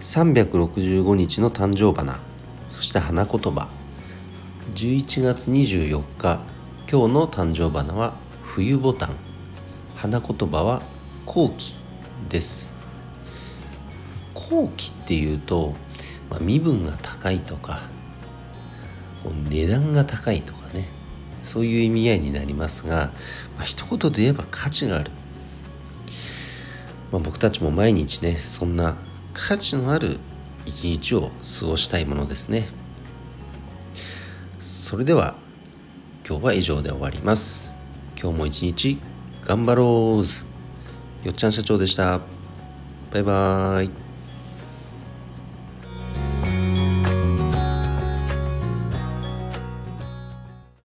365日の誕生花。そして花言葉。11月24日。今日の誕生花は冬ボタン。花言葉は後期です。後期っていうと、まあ、身分が高いとか値段が高いとかね。そういう意味合いになりますが、まあ、一言で言えば価値がある、まあ、僕たちも毎日ねそんな価値のある一日を過ごしたいものですね。それでは今日は以上で終わります。今日も一日頑張ろう。よっちゃん社長でした。バイバーイ。